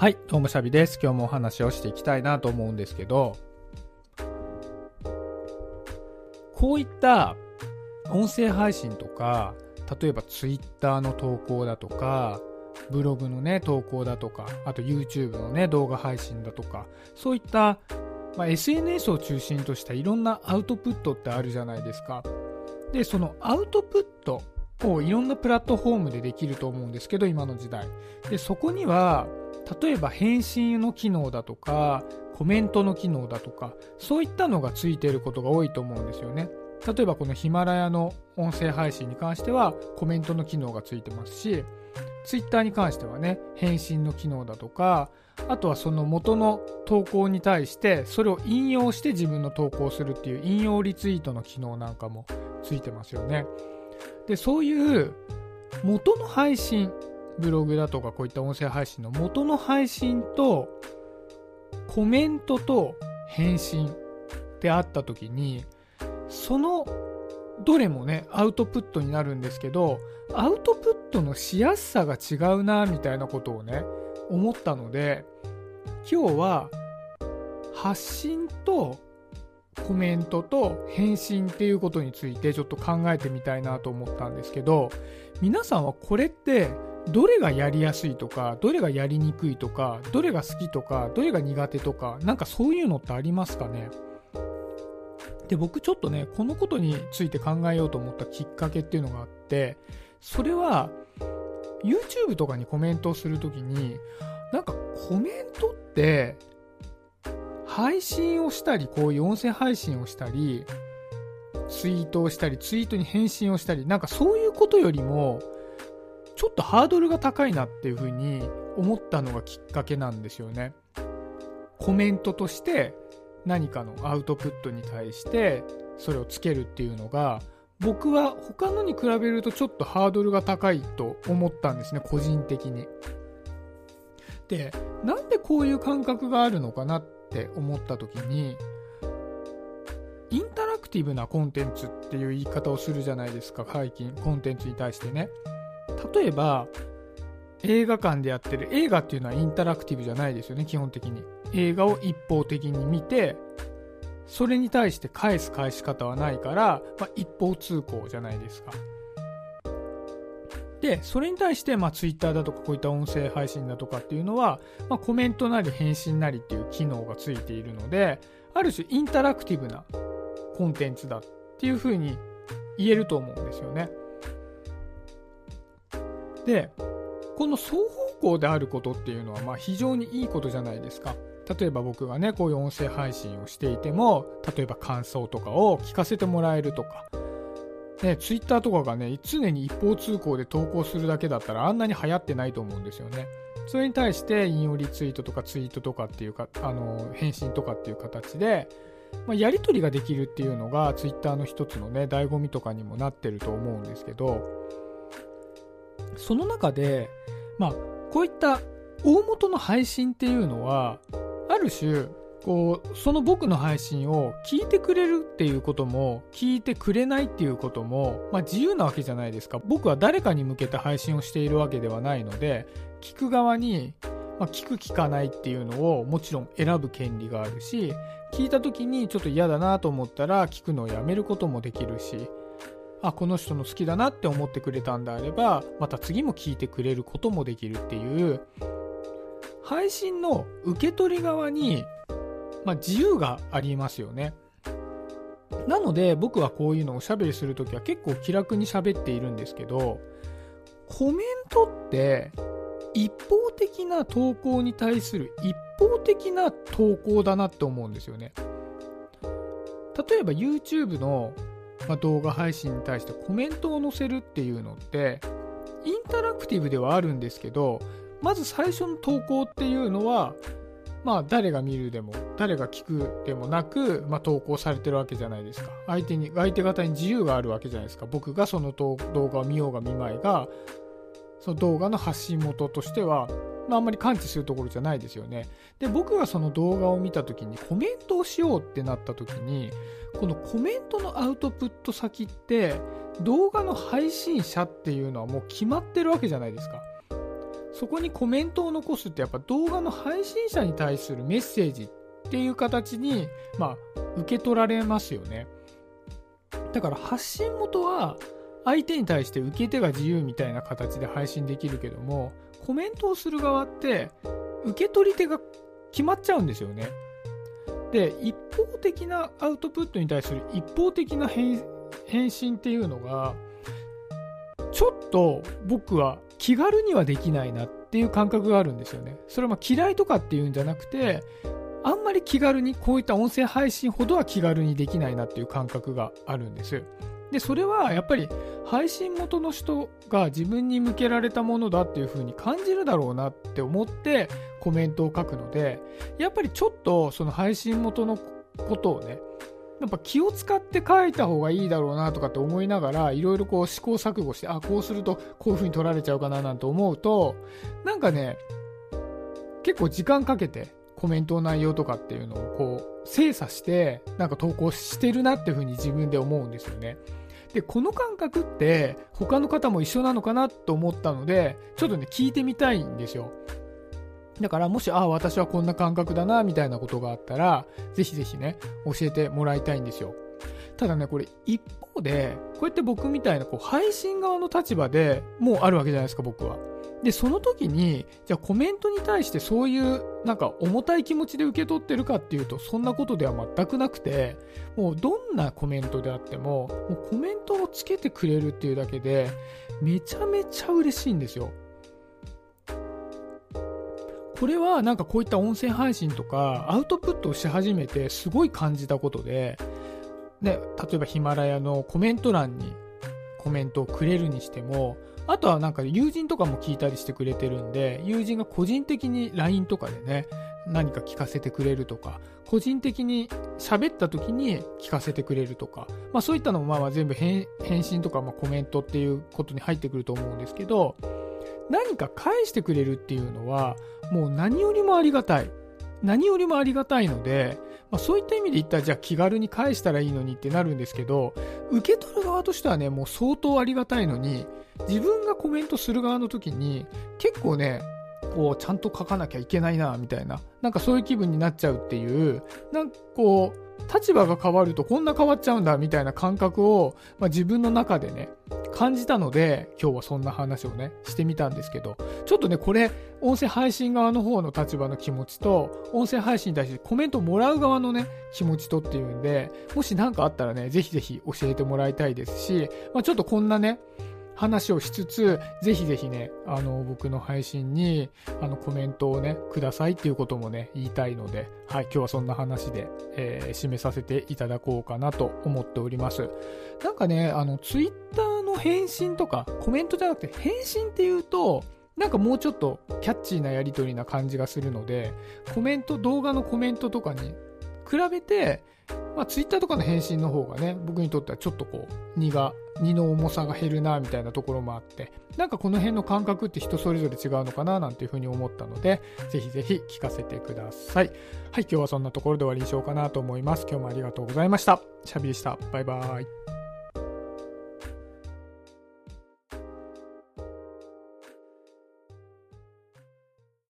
はい、どうもシャビです。今日もお話をしていきたいなと思うんですけど、こういった音声配信とか、例えば Twitter の投稿だとか、ブログのね、投稿だとか、あと YouTube のね、動画配信だとか、そういった、まあ、SNS を中心としたいろんなアウトプットってあるじゃないですか。で、そのアウトプットをいろんなプラットフォームでできると思うんですけど、今の時代。で、そこには、例えば返信の機能だとか、コメントの機能だとか、そういったのがついていることが多いと思うんですよね。例えばこのヒマラヤの音声配信に関してはコメントの機能がついてますし、ツイッターに関してはね、返信の機能だとか、あとはその元の投稿に対してそれを引用して自分の投稿するっていう引用リツイートの機能なんかもついてますよね。で、そういう元の配信、ブログだとかこういった音声配信の元の配信とコメントと返信であった時にそのどれもねアウトプットになるんですけどアウトプットのしやすさが違うなみたいなことをね思ったので今日は発信とコメントと返信っていうことについてちょっと考えてみたいなと思ったんですけど皆さんはこれってどれがやりやすいとか、どれがやりにくいとか、どれが好きとか、どれが苦手とか、なんかそういうのってありますかね？で、僕ちょっとね、このことについて考えようと思ったきっかけっていうのがあって、それは、YouTube とかにコメントをするときに、なんかコメントって、配信をしたり、こういう音声配信をしたり、ツイートをしたり、ツイートに返信をしたり、なんかそういうことよりも、ちょっとハードルが高いなっていうふうに思ったのがきっかけなんですよね。コメントとして何かのアウトプットに対してそれをつけるっていうのが僕は他のに比べるとちょっとハードルが高いと思ったんですね、個人的に。で、なんでこういう感覚があるのかなって思った時に、インタラクティブなコンテンツっていう言い方をするじゃないですか、最近、コンテンツに対してね。例えば、映画館でやってる映画っていうのはインタラクティブじゃないですよね、基本的に。映画を一方的に見て、それに対して返す返し方はないから、まあ、一方通行じゃないですか。で、それに対して、まあ、Twitter だとかこういった音声配信だとかっていうのは、まあ、コメントなり返信なりっていう機能がついているので、ある種インタラクティブなコンテンツだっていうふうに言えると思うんですよね。で、この双方向であることっていうのはまあ非常にいいことじゃないですか。例えば僕がね、こういう音声配信をしていても、例えば感想とかを聞かせてもらえるとか、ね、ツイッターとかがね、常に一方通行で投稿するだけだったらあんなに流行ってないと思うんですよね。それに対して引用リツイートとかツイートとかっていうか、あの、返信とかっていう形で、まあ、やり取りができるっていうのがツイッターの一つのね、醍醐味とかにもなってると思うんですけど、その中で、まあ、こういった大元の配信っていうのは、ある種、こう、その僕の配信を聞いてくれるっていうことも、聞いてくれないっていうことも、まあ自由なわけじゃないですか。僕は誰かに向けて配信をしているわけではないので、聞く側に、まあ、聞く聞かないっていうのをもちろん選ぶ権利があるし、聞いた時にちょっと嫌だなと思ったら聞くのをやめることもできるし、あ、この人の好きだなって思ってくれたんであれば、また次も聞いてくれることもできるっていう、配信の受け取り側に、まあ、自由がありますよね。なので僕はこういうのをおしゃべりするときは結構気楽に喋っているんですけど、コメントって一方的な投稿に対する一方的な投稿だなって思うんですよね。例えば YouTube のまあ、動画配信に対してコメントを載せるっていうのってインタラクティブではあるんですけどまず最初の投稿っていうのはまあ誰が見るでも誰が聞くでもなく、まあ、投稿されてるわけじゃないですか。相手に相手方に自由があるわけじゃないですか。僕がその動画を見ようが見まいがその動画の発信元としてはまあ、あんまり感知するところじゃないですよね。で、僕がその動画を見た時にコメントをしようってなった時に、このコメントのアウトプット先って動画の配信者っていうのはもう決まってるわけじゃないですか。そこにコメントを残すってやっぱ動画の配信者に対するメッセージっていう形に、まあ、受け取られますよね。だから発信元は相手に対して受け手が自由みたいな形で配信できるけども、コメントをする側って受け取り手が決まっちゃうんですよね。で、一方的なアウトプットに対する一方的な返信っていうのが、ちょっと僕は気軽にはできないなっていう感覚があるんですよね。それはま嫌いとかっていうんじゃなくて、あんまり気軽にこういった音声配信ほどは気軽にできないなっていう感覚があるんです。で、それはやっぱり配信元の人が自分に向けられたものだっていう風に感じるだろうなって思ってコメントを書くので、やっぱりちょっとその配信元のことをね、やっぱ気を使って書いた方がいいだろうなとかって思いながら、いろいろこう試行錯誤して、あ、こうするとこういう風に取られちゃうかななんて思うと、なんかね、結構時間かけてコメントの内容とかっていうのをこう精査してなんか投稿してるなっていう風に自分で思うんですよね。で、この感覚って他の方も一緒なのかなと思ったので、ちょっとね、聞いてみたいんですよ。だからもし、ああ、私はこんな感覚だな、みたいなことがあったら、ぜひぜひね、教えてもらいたいんですよ。ただね、これ一方で、こうやって僕みたいなこう配信側の立場でもうあるわけじゃないですか、僕は。で、その時に、じゃあコメントに対してそういうなんか重たい気持ちで受け取ってるかっていうと、そんなことでは全くなくて、もうどんなコメントであっても、もうコメントをつけてくれるっていうだけで、めちゃめちゃ嬉しいんですよ。これはなんかこういった音声配信とかアウトプットをし始めてすごい感じたことで、ね、例えばヒマラヤのコメント欄にコメントをくれるにしても、あとはなんか友人とかも聞いたりしてくれてるんで、友人が個人的に LINE とかでね、何か聞かせてくれるとか、個人的に喋った時に聞かせてくれるとか、まあそういったのもまあ全部返信とかまコメントっていうことに入ってくると思うんですけど、何か返してくれるっていうのは、もう何よりもありがたい。何よりもありがたいので、まあ、そういった意味で言ったらじゃあ気軽に返したらいいのにってなるんですけど、受け取る側としてはね、もう相当ありがたいのに、自分がコメントする側の時に、結構ね、こう、ちゃんと書かなきゃいけないな、みたいな、なんかそういう気分になっちゃうっていう、なんかこう、立場が変わるとこんな変わっちゃうんだみたいな感覚を、まあ、自分の中でね、感じたので、今日はそんな話をね、してみたんですけど、ちょっとね、これ、音声配信側の方の立場の気持ちと、音声配信に対してコメントもらう側のね、気持ちとっていうんで、もし何かあったらね、ぜひぜひ教えてもらいたいですし、まあ、ちょっとこんなね、話をしつつ、ぜひぜひね、あの、僕の配信に、あの、コメントをね、くださいっていうこともね、言いたいので、はい、今日はそんな話で、えー、締めさせていただこうかなと思っております。なんかね、あの、ツイッターの返信とか、コメントじゃなくて、返信っていうと、なんかもうちょっとキャッチーなやりとりな感じがするので、コメント、動画のコメントとかに比べて、まあ、ツイッターとかの返信の方がね、僕にとってはちょっとこう、荷が、荷の重さが減るな、みたいなところもあって、なんかこの辺の感覚って人それぞれ違うのかな、なんていうふうに思ったので、ぜひぜひ聞かせてください。はい、今日はそんなところで終わりにしようかなと思います。今日もありがとうございました。シャビでした。バイバーイ。